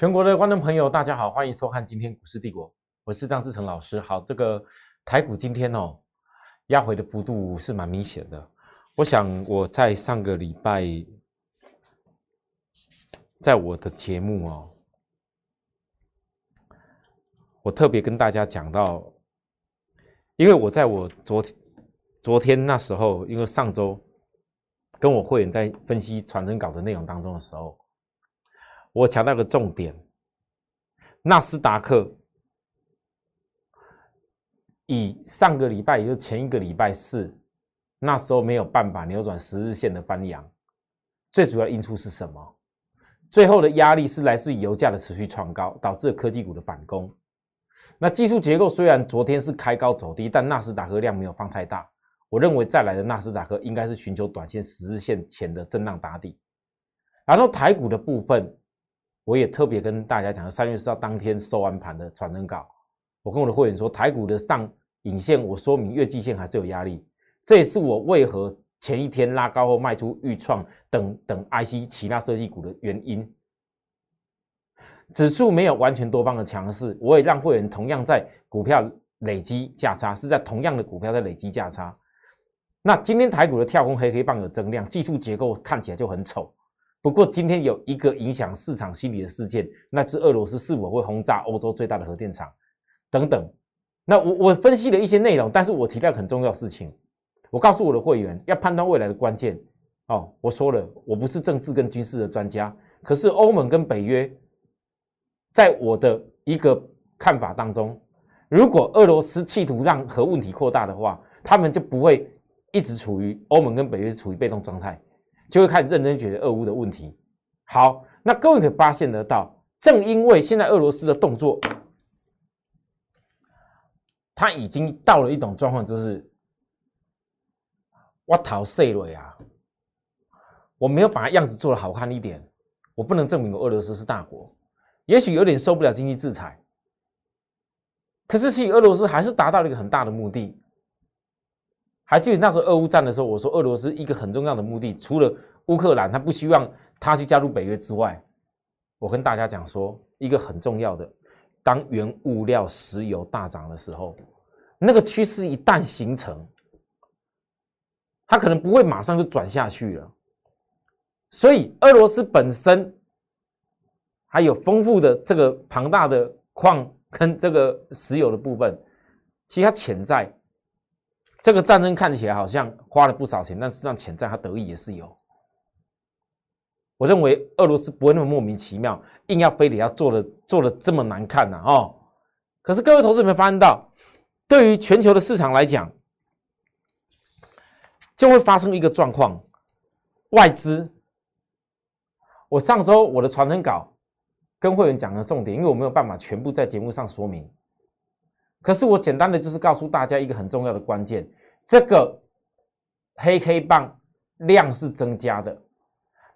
全国的观众朋友，大家好，欢迎收看今天股市帝国，我是张志成老师。好，这个台股今天哦，压回的幅度是蛮明显的。我想我在上个礼拜，在我的节目哦，我特别跟大家讲到，因为我在我昨天昨天那时候，因为上周跟我会员在分析传真稿的内容当中的时候。我强调个重点，纳斯达克以上个礼拜，也就前一个礼拜四，那时候没有办法扭转十日线的翻阳，最主要因素是什么？最后的压力是来自于油价的持续创高，导致科技股的反攻。那技术结构虽然昨天是开高走低，但纳斯达克量没有放太大。我认为再来的纳斯达克应该是寻求短线十日线前的震荡打底，然后台股的部分。我也特别跟大家讲，三月四号当天收完盘的传真稿，我跟我的会员说，台股的上影线，我说明月季线还是有压力，这也是我为何前一天拉高后卖出预创等等 IC 其他设计股的原因。指数没有完全多方的强势，我也让会员同样在股票累积价差，是在同样的股票在累积价差。那今天台股的跳空黑黑棒有增量，技术结构看起来就很丑。不过今天有一个影响市场心理的事件，那是俄罗斯是否会轰炸欧洲最大的核电厂等等。那我我分析了一些内容，但是我提到很重要事情，我告诉我的会员要判断未来的关键哦。我说了，我不是政治跟军事的专家，可是欧盟跟北约，在我的一个看法当中，如果俄罗斯企图让核问题扩大的话，他们就不会一直处于欧盟跟北约处于被动状态。就会开始认真解决俄乌的问题。好，那各位可以发现得到，正因为现在俄罗斯的动作，他已经到了一种状况，就是我逃税了呀，我没有把样子做的好看一点，我不能证明我俄罗斯是大国，也许有点受不了经济制裁，可是其实俄罗斯还是达到了一个很大的目的。还记得那时候俄乌战的时候，我说俄罗斯一个很重要的目的，除了乌克兰他不希望他去加入北约之外，我跟大家讲说，一个很重要的，当原物料石油大涨的时候，那个趋势一旦形成，它可能不会马上就转下去了。所以俄罗斯本身还有丰富的这个庞大的矿跟这个石油的部分，其实它潜在。这个战争看起来好像花了不少钱，但实际上潜在它得意也是有。我认为俄罗斯不会那么莫名其妙，硬要非得要做的做的这么难看呐哦。可是各位投资有没有发现到，对于全球的市场来讲，就会发生一个状况：外资。我上周我的传真稿跟会员讲的重点，因为我没有办法全部在节目上说明。可是我简单的就是告诉大家一个很重要的关键，这个黑黑棒量是增加的，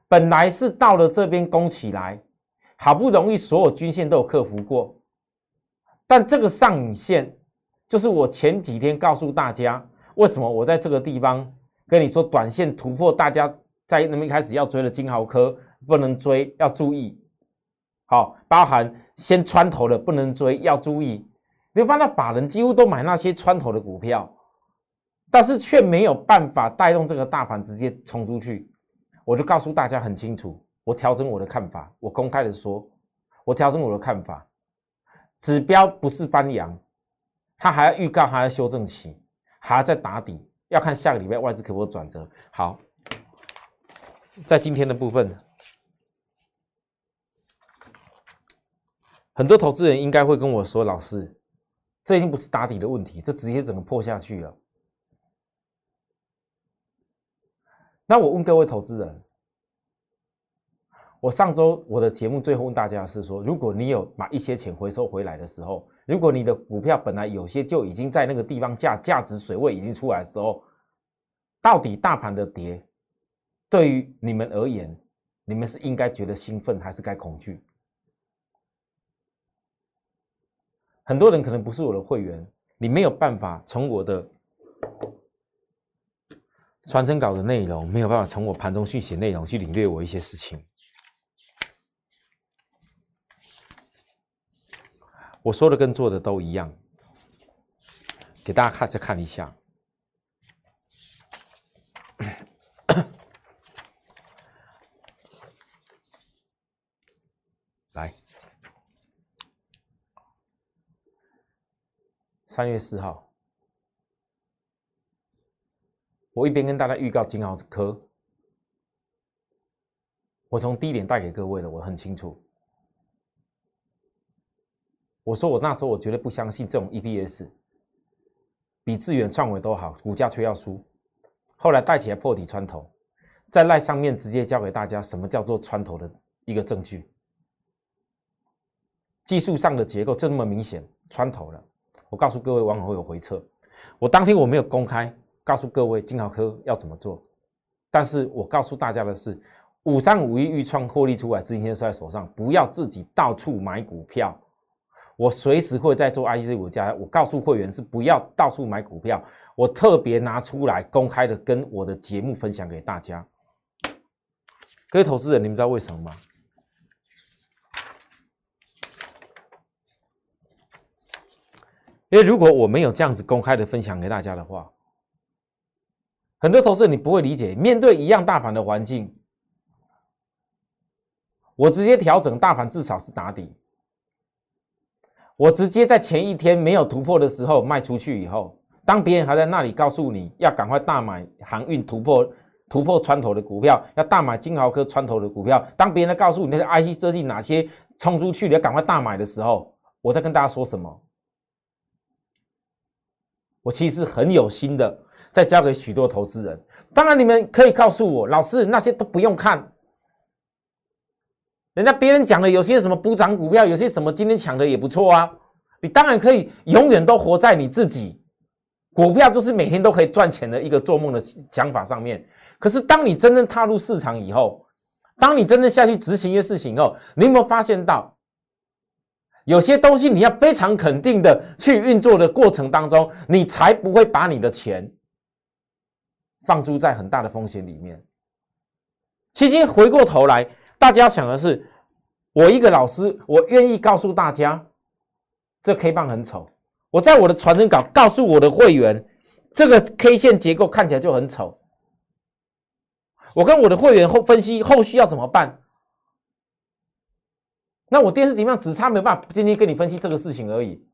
本来是到了这边攻起来，好不容易所有均线都有克服过，但这个上影线就是我前几天告诉大家，为什么我在这个地方跟你说短线突破，大家在那么一开始要追的金豪科不能追，要注意，好，包含先穿头的不能追，要注意。你会发现，法人几乎都买那些穿头的股票，但是却没有办法带动这个大盘直接冲出去。我就告诉大家很清楚，我调整我的看法，我公开的说，我调整我的看法。指标不是翻阳，它还要预告，还要修正期，还要再打底，要看下个礼拜外资可否转折。好，在今天的部分，很多投资人应该会跟我说，老师。这已经不是打底的问题，这直接整个破下去了。那我问各位投资人，我上周我的节目最后问大家是说，如果你有把一些钱回收回来的时候，如果你的股票本来有些就已经在那个地方价价值水位已经出来的时候，到底大盘的跌对于你们而言，你们是应该觉得兴奋还是该恐惧？很多人可能不是我的会员，你没有办法从我的传真稿的内容，没有办法从我盘中讯息内容去领略我一些事情。我说的跟做的都一样，给大家看再看一下。来，三月四号，我一边跟大家预告金豪科，我从低点带给各位的，我很清楚。我说我那时候我绝对不相信这种 EPS 比智远创伟都好，股价却要输。后来带起来破底穿头，在赖上面直接教给大家什么叫做穿头的一个证据。技术上的结构就那么明显，穿头了。我告诉各位，往往会有回撤。我当天我没有公开告诉各位金豪科要怎么做，但是我告诉大家的是，五三五一预创获利出来，资金先收在手上，不要自己到处买股票。我随时会在做 IC 股家，我告诉会员是不要到处买股票，我特别拿出来公开的跟我的节目分享给大家。各位投资人，你们知道为什么吗？因为如果我没有这样子公开的分享给大家的话，很多投资人你不会理解。面对一样大盘的环境，我直接调整大盘，至少是打底。我直接在前一天没有突破的时候卖出去以后，当别人还在那里告诉你要赶快大买航运突破突破穿头的股票，要大买金豪科穿头的股票，当别人在告诉你那些 IC 设计哪些冲出去你要赶快大买的时候，我在跟大家说什么？我其实很有心的再交给许多投资人。当然你们可以告诉我，老师那些都不用看。人家别人讲的有些什么补涨股票，有些什么今天抢的也不错啊。你当然可以永远都活在你自己股票就是每天都可以赚钱的一个做梦的想法上面。可是当你真正踏入市场以后，当你真正下去执行一些事情以后，你有没有发现到有些东西你要非常肯定的去运作的过程当中，你才不会把你的钱放诸在很大的风险里面。其实回过头来。大家想的是，我一个老师，我愿意告诉大家，这 K 棒很丑。我在我的传真稿告诉我的会员，这个 K 线结构看起来就很丑。我跟我的会员后分析后续要怎么办。那我电视节目上只差没办法今天跟你分析这个事情而已。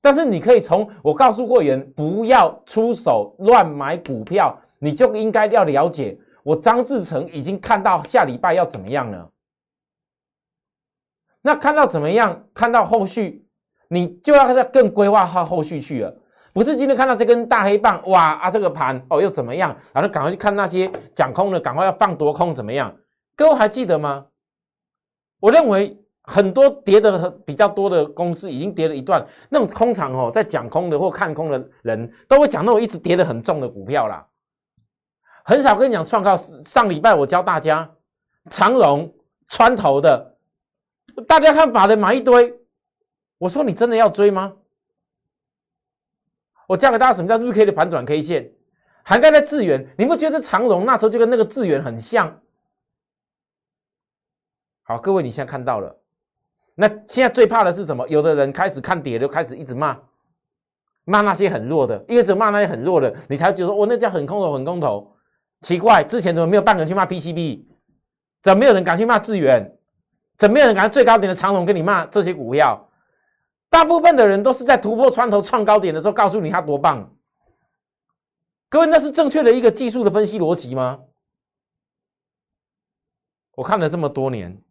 但是你可以从我告诉会员不要出手乱买股票，你就应该要了解。我张志成已经看到下礼拜要怎么样了。那看到怎么样？看到后续，你就要再更规划好后续去了。不是今天看到这根大黑棒，哇啊，这个盘哦又怎么样？然后赶快去看那些讲空的，赶快要放多空怎么样？各位还记得吗？我认为很多跌的比较多的公司已经跌了一段，那种空场哦，在讲空的或看空的人都会讲那种一直跌的很重的股票啦。很少跟你讲创高。上礼拜我教大家长龙穿头的，大家看法人买一堆。我说你真的要追吗？我教给大家什么叫日 K 的反转 K 线，涵盖在智源。你不觉得长荣那时候就跟那个智源很像？好，各位你现在看到了。那现在最怕的是什么？有的人开始看跌，就开始一直骂，骂那些很弱的，因为只骂那些很弱的，你才觉得我那叫很空头，很空头。奇怪，之前怎么没有半个人去骂 PCB？怎么没有人敢去骂智远？怎么没有人敢最高点的长龙跟你骂这些股票？大部分的人都是在突破穿头创高点的时候告诉你它多棒。各位，那是正确的一个技术的分析逻辑吗？我看了这么多年，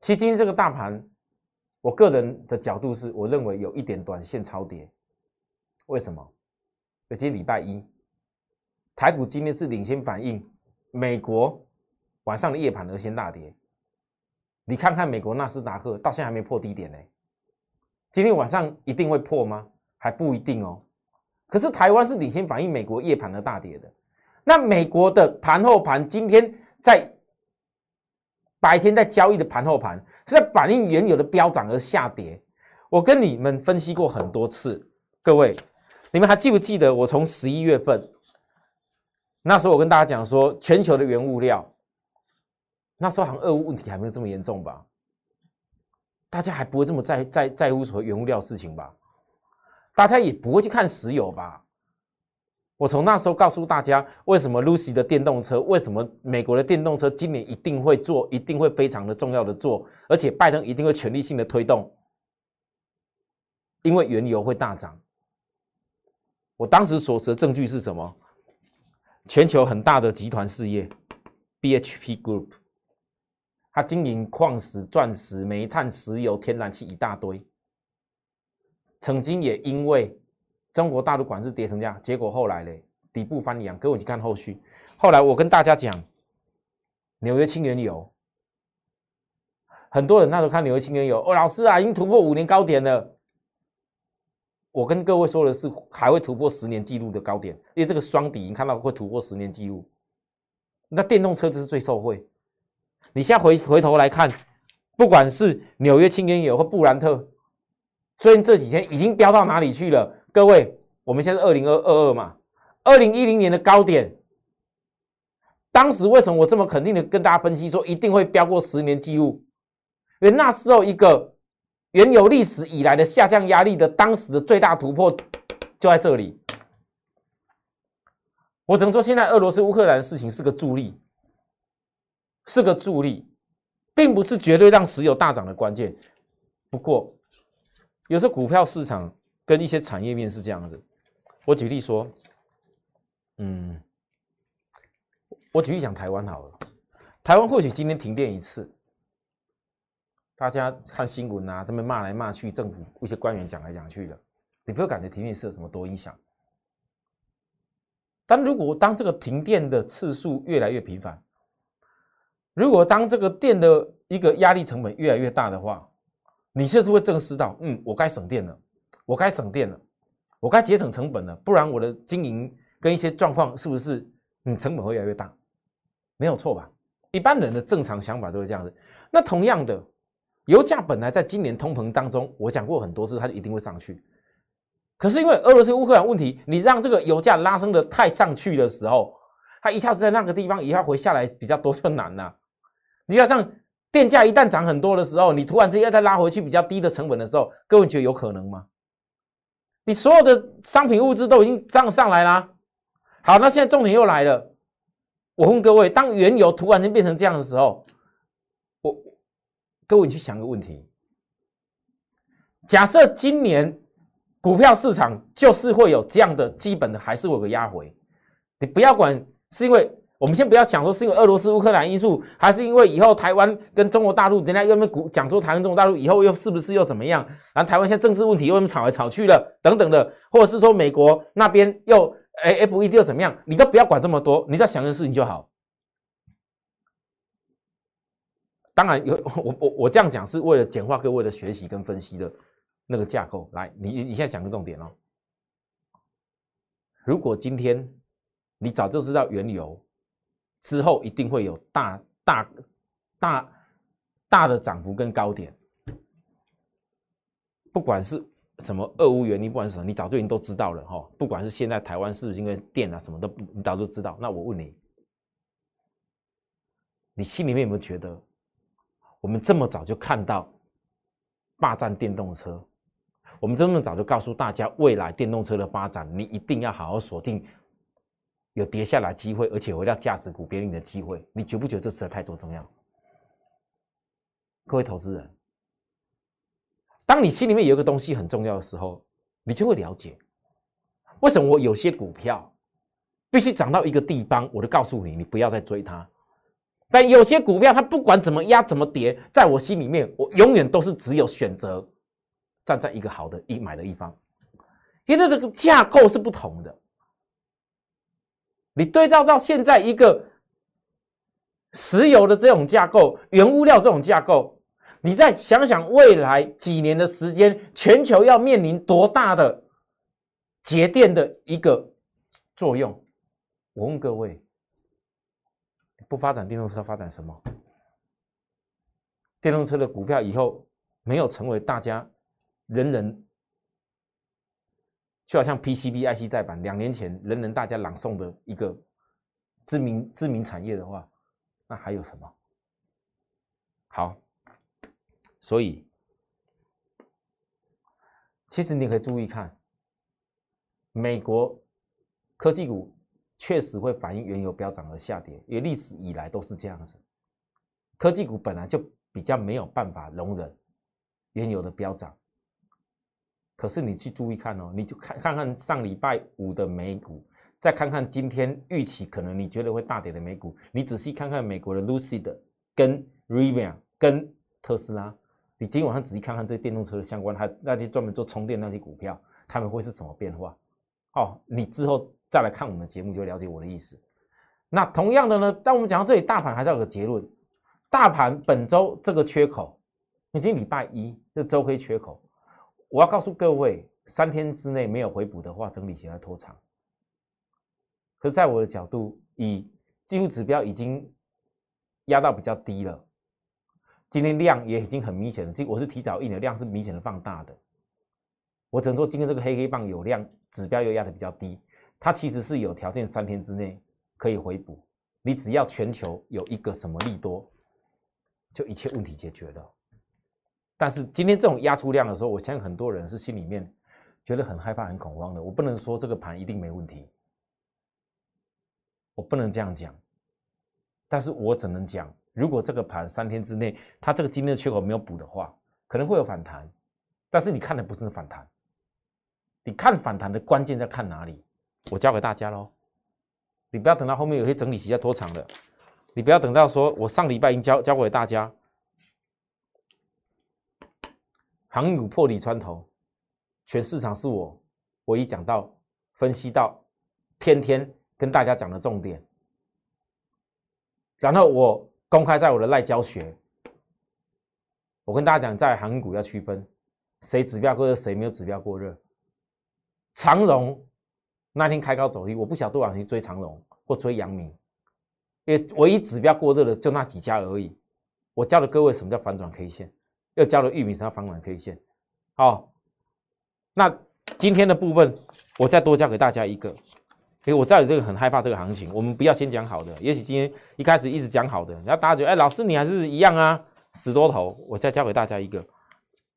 其实今天这个大盘，我个人的角度是我认为有一点短线超跌。为什么？今天礼拜一，台股今天是领先反应，美国晚上的夜盘而先大跌。你看看美国纳斯达克到现在还没破低点呢，今天晚上一定会破吗？还不一定哦。可是台湾是领先反应美国夜盘的大跌的。那美国的盘后盘今天在白天在交易的盘后盘是在反映原有的飙涨而下跌。我跟你们分析过很多次，各位。你们还记不记得我从十一月份那时候，我跟大家讲说，全球的原物料那时候好像俄乌问题还没有这么严重吧？大家还不会这么在在在乎所谓原物料事情吧？大家也不会去看石油吧？我从那时候告诉大家，为什么 Lucy 的电动车，为什么美国的电动车今年一定会做，一定会非常的重要的做，而且拜登一定会全力性的推动，因为原油会大涨。我当时所持的证据是什么？全球很大的集团事业，BHP Group，它经营矿石、钻石、煤炭、石油、天然气一大堆，曾经也因为。中国大陆管制跌成这样，结果后来嘞，底部翻阳。各位去看后续，后来我跟大家讲，纽约轻原油，很多人那时候看纽约轻原油，哦，老师啊，已经突破五年高点了。我跟各位说的是，还会突破十年记录的高点，因为这个双底已经看到会突破十年记录。那电动车就是最受惠。你现在回回头来看，不管是纽约轻原油或布兰特，最近这几天已经飙到哪里去了？各位，我们现在二零二二二嘛，二零一零年的高点，当时为什么我这么肯定的跟大家分析说一定会飙过十年记录？因为那时候一个原有历史以来的下降压力的当时的最大突破就在这里。我只能说，现在俄罗斯乌克兰的事情是个助力，是个助力，并不是绝对让石油大涨的关键。不过，有时候股票市场。跟一些产业面是这样子，我举例说，嗯，我举例讲台湾好了，台湾或许今天停电一次，大家看新闻啊，他们骂来骂去，政府一些官员讲来讲去的，你不会感觉停电是有什么多影响。但如果当这个停电的次数越来越频繁，如果当这个电的一个压力成本越来越大的话，你确实会正视到，嗯，我该省电了。我该省电了，我该节省成本了，不然我的经营跟一些状况是不是嗯成本会越来越大？没有错吧？一般人的正常想法都是这样子。那同样的，油价本来在今年通膨当中，我讲过很多次，它就一定会上去。可是因为俄罗斯乌克兰问题，你让这个油价拉升的太上去的时候，它一下子在那个地方一下回下来比较多就难了。你要像电价一旦涨很多的时候，你突然之间再拉回去比较低的成本的时候，各位觉得有可能吗？你所有的商品物资都已经涨上来啦。好，那现在重点又来了。我问各位，当原油突然间变成这样的时候，我各位你去想个问题：假设今年股票市场就是会有这样的基本的，还是会有个压回？你不要管是因为。我们先不要想说是因为俄罗斯乌克兰因素，还是因为以后台湾跟中国大陆人家又没股讲说台湾中国大陆以后又是不是又怎么样？然后台湾现在政治问题又吵来吵去了等等的，或者是说美国那边又哎 F E D 又怎么样？你都不要管这么多，你只要想件事情就好。当然有我我我这样讲是为了简化各位的学习跟分析的那个架构。来，你你现在讲个重点哦。如果今天你早就知道原油。之后一定会有大大大大的涨幅跟高点，不管是什么俄乌原因，不管是什么，你早就已经都知道了哈。不管是现在台湾是不是因为电啊什么都，你早就知道。那我问你，你心里面有没有觉得，我们这么早就看到霸占电动车，我们这么早就告诉大家未来电动车的发展，你一定要好好锁定。有跌下来机会，而且回到价值股别你的机会，你觉不觉得这实在太多重要？各位投资人，当你心里面有一个东西很重要的时候，你就会了解为什么我有些股票必须涨到一个地方，我就告诉你，你不要再追它。但有些股票它不管怎么压怎么跌，在我心里面，我永远都是只有选择站在一个好的一买的一方，因为这个架构是不同的。你对照到现在一个石油的这种架构、原物料这种架构，你再想想未来几年的时间，全球要面临多大的节电的一个作用？我问各位，不发展电动车，发展什么？电动车的股票以后没有成为大家人人。就好像 PCB、IC 再版，两年前人人大家朗诵的一个知名知名产业的话，那还有什么？好，所以其实你可以注意看，美国科技股确实会反映原油飙涨而下跌，因为历史以来都是这样子。科技股本来就比较没有办法容忍原油的飙涨，可是你去注意看哦，你就看看看上礼拜五的美股，再看看今天预期可能你觉得会大跌的美股，你仔细看看美国的 Lucid 跟 Rivia 跟特斯拉。你今天晚上仔细看看这些电动车的相关，还那些专门做充电那些股票，他们会是什么变化？哦，你之后再来看我们的节目，就了解我的意思。那同样的呢，当我们讲到这里，大盘还是有个结论，大盘本周这个缺口，已经礼拜一这周黑缺口，我要告诉各位，三天之内没有回补的话，整理起来拖长。可是在我的角度，以技术指标已经压到比较低了。今天量也已经很明显了，这我是提早印的量是明显的放大的。我只能说今天这个黑黑棒有量，指标又压的比较低，它其实是有条件三天之内可以回补。你只要全球有一个什么利多，就一切问题解决了。但是今天这种压出量的时候，我相信很多人是心里面觉得很害怕、很恐慌的。我不能说这个盘一定没问题，我不能这样讲，但是我只能讲。如果这个盘三天之内，它这个今天的缺口没有补的话，可能会有反弹。但是你看的不是反弹，你看反弹的关键在看哪里？我教给大家喽。你不要等到后面有些整理期要拖长了，你不要等到说我上礼拜已经教教给大家，航运股破底穿头，全市场是我唯一讲到分析到，天天跟大家讲的重点，然后我。公开在我的赖教学，我跟大家讲，在航运股要区分谁指标过热，谁没有指标过热。长荣那天开高走低，我不晓得多少人追长荣或追阳明，因为唯一指标过热的就那几家而已。我教了各位什么叫反转 K 线，又教了玉米什么叫反转 K 线。好，那今天的部分我再多教给大家一个。所以我知道你这个很害怕这个行情，我们不要先讲好的。也许今天一开始一直讲好的，然后大家觉得，哎，老师你还是一样啊，死多头。我再教给大家一个，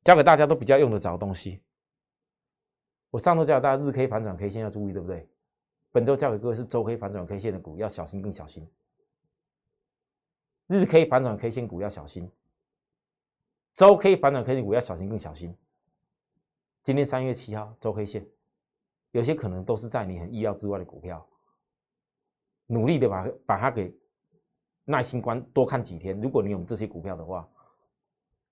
教给大家都比较用得着的东西。我上周教大家日 K 反转 K 线要注意，对不对？本周教给各位是周 K 反转 K 线的股要小心，更小心。日 K 反转 K 线股要小心，周 K 反转 K 线股要小心，更小心。今天三月七号周 K 线。有些可能都是在你很意料之外的股票，努力的把把它给耐心观多看几天。如果你有这些股票的话，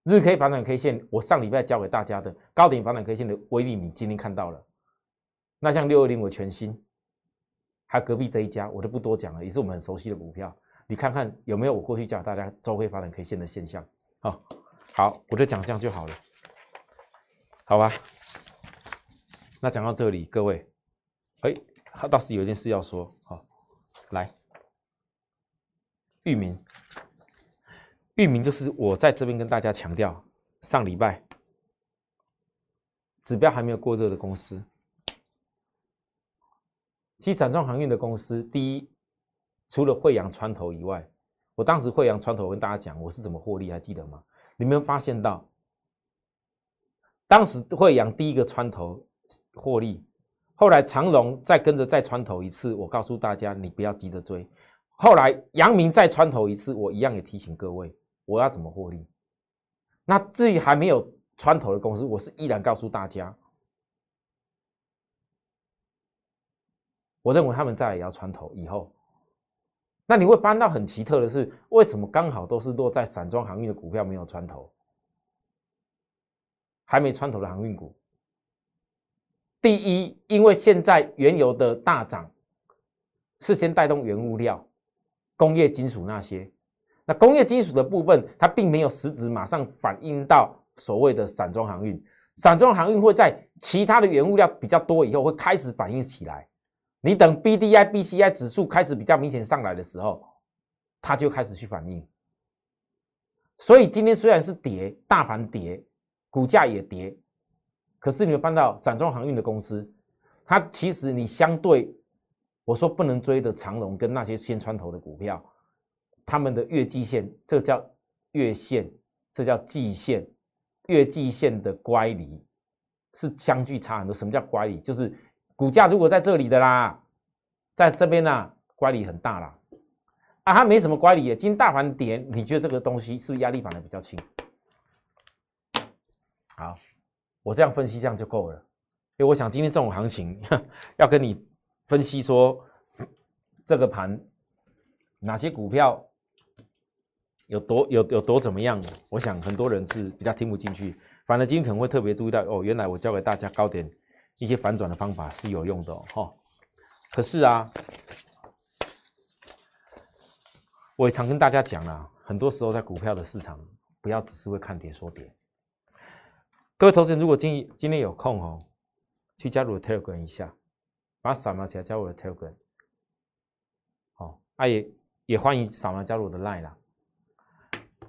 日 K 反转 K 线，我上礼拜教给大家的高点反转 K 线的威力，你今天看到了。那像六二零我全新，还有隔壁这一家，我就不多讲了，也是我们很熟悉的股票。你看看有没有我过去教大家周 K 反转 K 线的现象？好，好，我就讲这样就好了，好吧？那讲到这里，各位，哎，他倒是有一件事要说，好，来，域名，域名就是我在这边跟大家强调，上礼拜指标还没有过热的公司，其实散装航运的公司，第一，除了惠阳穿头以外，我当时惠阳穿头跟大家讲我是怎么获利，还记得吗？你没有发现到，当时惠阳第一个穿头。获利，后来长荣再跟着再穿头一次，我告诉大家，你不要急着追。后来阳明再穿头一次，我一样也提醒各位，我要怎么获利。那至于还没有穿头的公司，我是依然告诉大家，我认为他们再也要穿头以后，那你会翻到很奇特的是，为什么刚好都是落在散装航运的股票没有穿头，还没穿头的航运股。第一，因为现在原油的大涨，是先带动原物料、工业金属那些。那工业金属的部分，它并没有实质马上反映到所谓的散装航运。散装航运会在其他的原物料比较多以后，会开始反映起来。你等 B D I B C I 指数开始比较明显上来的时候，它就开始去反应。所以今天虽然是跌，大盘跌，股价也跌。可是你会翻到散装航运的公司，它其实你相对我说不能追的长龙跟那些先穿头的股票，他们的月季线，这叫月线，这叫季线，月季线的乖离是相距差很多。什么叫乖离？就是股价如果在这里的啦，在这边呢，乖离很大啦。啊，它没什么乖离，今天大盘跌，你觉得这个东西是不是压力反而比较轻？好，我这样分析这样就够了。因为我想今天这种行情 要跟你分析说 这个盘哪些股票有多有有多怎么样，我想很多人是比较听不进去。反正今天可能会特别注意到哦，原来我教给大家高点一些反转的方法是有用的哦。可是啊。我也常跟大家讲了，很多时候在股票的市场，不要只是会看跌说跌。各位投资人，如果今今天有空哦，去加入 Telegram 一下，把它扫描起来加入我的 Telegram。好，啊也也欢迎扫描加入我的 Line 啦。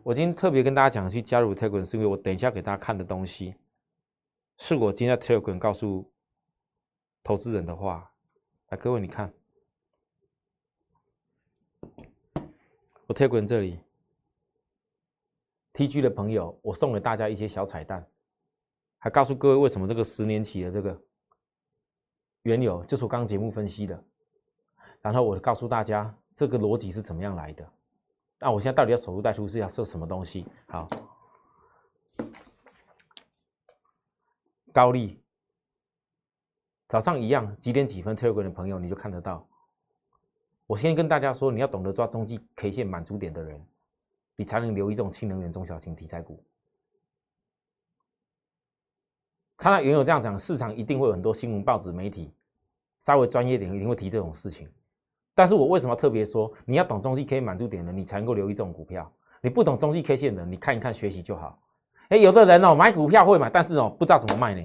我今天特别跟大家讲去加入 Telegram，是因为我等一下给大家看的东西，是我今天在 Telegram 告诉投资人的话。来，各位你看。我 Telegram 这里，TG 的朋友，我送给大家一些小彩蛋，还告诉各位为什么这个十年期的这个原有，就是我刚刚节目分析的，然后我告诉大家这个逻辑是怎么样来的。那我现在到底要守株待兔是要设什么东西？好，高利早上一样几点几分 Telegram 的朋友你就看得到。我先跟大家说，你要懂得抓中继 K 线满足点的人，你才能留意这种氢能源中小型题材股。看到原有这样讲，市场一定会有很多新闻报纸媒体稍微专业点一定会提这种事情。但是我为什么特别说，你要懂中继 K 满足点的，你才能够留意这种股票。你不懂中继 K 线的，你看一看学习就好。哎，有的人哦买股票会买，但是哦不知道怎么卖呢。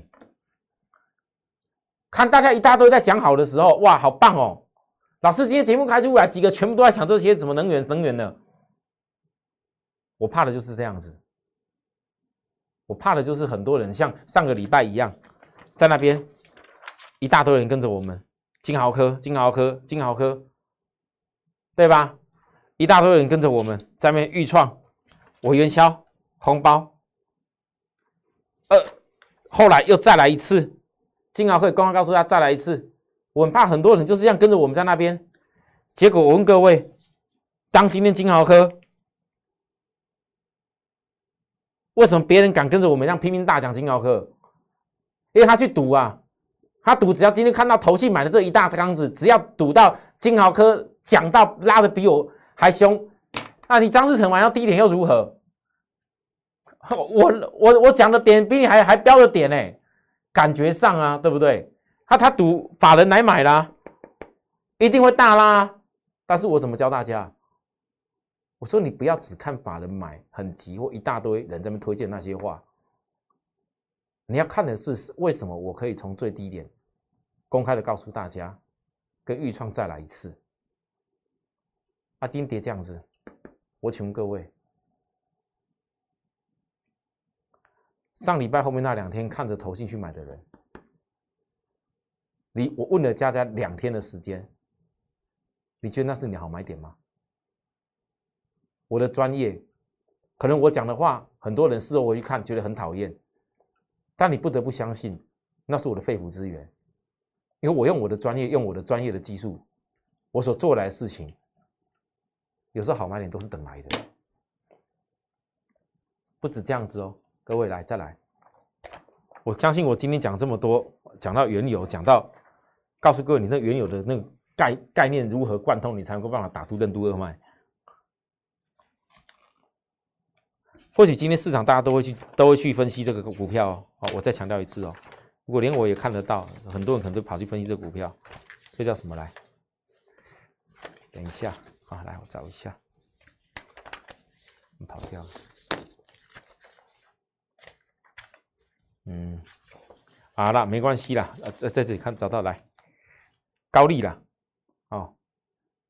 看大家一大堆在讲好的时候，哇，好棒哦！老师，今天节目开出来，几个全部都在抢这些什么能源、能源呢。我怕的就是这样子，我怕的就是很多人像上个礼拜一样，在那边一大堆人跟着我们，金豪科、金豪科、金豪科，对吧？一大堆人跟着我们在那边预创、我元宵、红包，呃，后来又再来一次，金豪科刚刚告诉他再来一次。我很怕很多人就是这样跟着我们在那边，结果我问各位，当今天金豪科为什么别人敢跟着我们这样拼命大讲金豪科？因为他去赌啊，他赌只要今天看到投信买的这一大缸子，只要赌到金豪科讲到拉的比我还凶，那你张志成玩到低点又如何？我我我讲的点比你还还标的点呢，感觉上啊，对不对？他他赌法人来买啦，一定会大啦。但是我怎么教大家？我说你不要只看法人买很急或一大堆人在那推荐那些话，你要看的是为什么我可以从最低点公开的告诉大家，跟豫创再来一次。啊，金蝶这样子，我请问各位，上礼拜后面那两天看着投信去买的人。你我问了佳佳两天的时间，你觉得那是你好买点吗？我的专业，可能我讲的话，很多人事后我一看觉得很讨厌，但你不得不相信，那是我的肺腑之言，因为我用我的专业，用我的专业的技术，我所做来的事情，有时候好买点都是等来的，不止这样子哦，各位来再来，我相信我今天讲这么多，讲到原油，讲到。告诉各位，你那原有的那个概概念如何贯通，你才能够办法打出任督二脉。或许今天市场大家都会去都会去分析这个股票哦。我再强调一次哦，如果连我也看得到，很多人可能都跑去分析这股票，这叫什么来？等一下啊，来我找一下，你跑掉了。嗯，好了，没关系啦，呃，在在这里看找到来。高利啦，哦，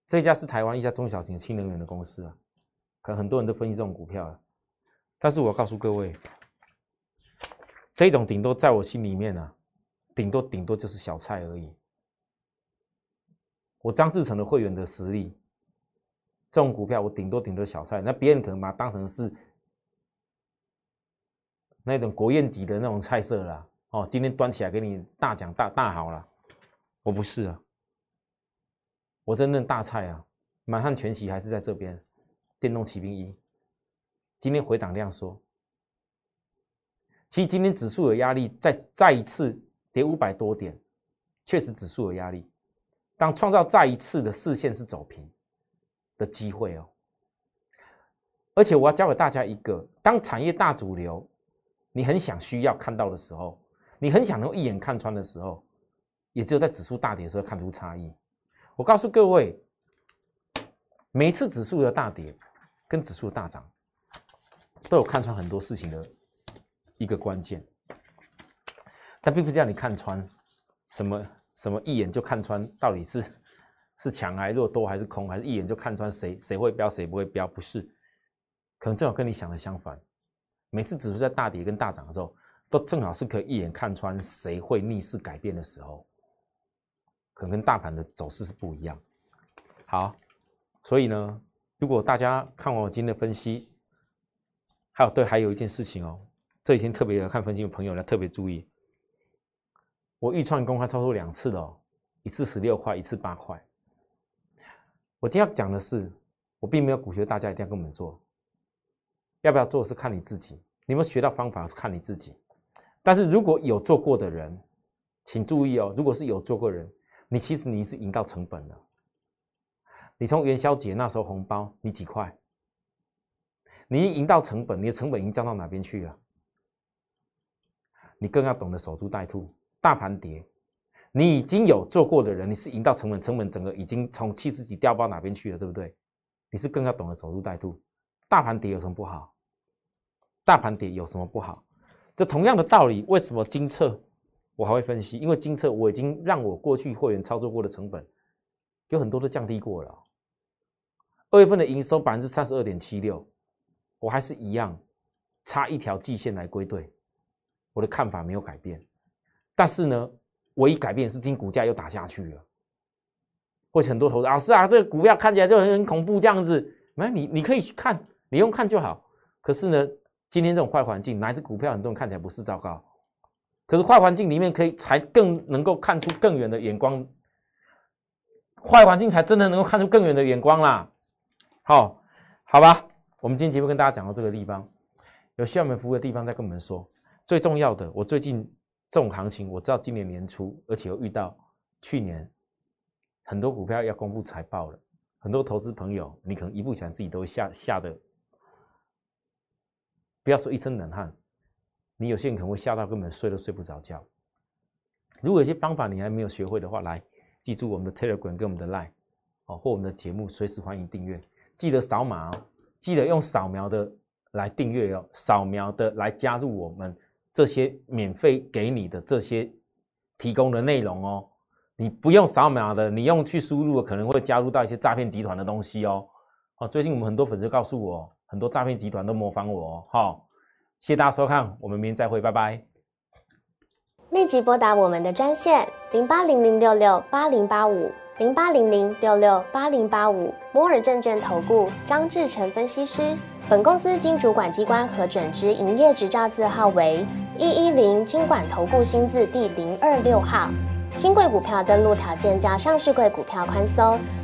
这家是台湾一家中小型新能源的公司啊，可能很多人都分析这种股票了，但是我告诉各位，这种顶多在我心里面呢，顶多顶多就是小菜而已。我张志成的会员的实力，这种股票我顶多顶多小菜，那别人可能把它当成是那种国宴级的那种菜色啦，哦，今天端起来给你大奖大大好了，我不是啊，我真正大菜啊，满汉全席还是在这边，电动骑兵一，今天回档量缩，其实今天指数有压力，再再一次跌五百多点，确实指数有压力，当创造再一次的视线是走平的机会哦，而且我要教给大家一个，当产业大主流，你很想需要看到的时候。你很想能一眼看穿的时候，也只有在指数大跌的时候看出差异。我告诉各位，每次指数的大跌跟指数大涨，都有看穿很多事情的一个关键。但并不是叫你看穿什么什么一眼就看穿到底是是强还是弱多还是空，还是一眼就看穿谁谁会飙谁不会飙，不是。可能正好跟你想的相反。每次指数在大跌跟大涨的时候。都正好是可以一眼看穿谁会逆势改变的时候，可能跟大盘的走势是不一样。好，所以呢，如果大家看完我今天的分析，还有对，还有一件事情哦，这几天特别看分析的朋友要特别注意，我预创公开操作两次的哦，一次十六块，一次八块。我今天要讲的是，我并没有鼓励大家一定要跟我们做，要不要做是看你自己，你们学到方法是看你自己。但是如果有做过的人，请注意哦。如果是有做过人，你其实你是赢到成本了。你从元宵节那时候红包，你几块？你赢到成本，你的成本已经降到哪边去了？你更要懂得守株待兔。大盘跌，你已经有做过的人，你是赢到成本，成本整个已经从七十几掉到哪边去了，对不对？你是更要懂得守株待兔。大盘跌有什么不好？大盘跌有什么不好？这同样的道理，为什么金策我还会分析？因为金策我已经让我过去会员操作过的成本有很多都降低过了。二月份的营收百分之三十二点七六，我还是一样差一条季线来归队，我的看法没有改变。但是呢，唯一改变是今股价又打下去了。或者很多投资啊，是啊，这个股票看起来就很很恐怖这样子。没，你你可以去看，你用看就好。可是呢？今天这种坏环境，哪一只股票很多人看起来不是糟糕，可是坏环境里面可以才更能够看出更远的眼光，坏环境才真的能够看出更远的眼光啦。好，好吧，我们今天节目跟大家讲到这个地方，有需要我们服务的地方再跟我们说。最重要的，我最近这种行情，我知道今年年初，而且又遇到去年很多股票要公布财报了，很多投资朋友，你可能一步想自己都吓吓的。不要说一身冷汗，你有些人可能会吓到根本睡都睡不着觉。如果有些方法你还没有学会的话，来记住我们的 Telegram 跟我们的 Line 哦，或我们的节目，随时欢迎订阅。记得扫码哦，记得用扫描的来订阅哦，扫描的来加入我们这些免费给你的这些提供的内容哦。你不用扫码的，你用去输入可能会加入到一些诈骗集团的东西哦。哦，最近我们很多粉丝告诉我。很多诈骗集团都模仿我，好，谢谢大家收看，我们明天再会，拜拜。立即拨打我们的专线零八零零六六八零八五零八零零六六八零八五摩尔证券投顾张志成分析师。本公司经主管机关核准之营业执照字号为一一零金管投顾新字第零二六号。新贵股票登录条件较上市贵股票宽松。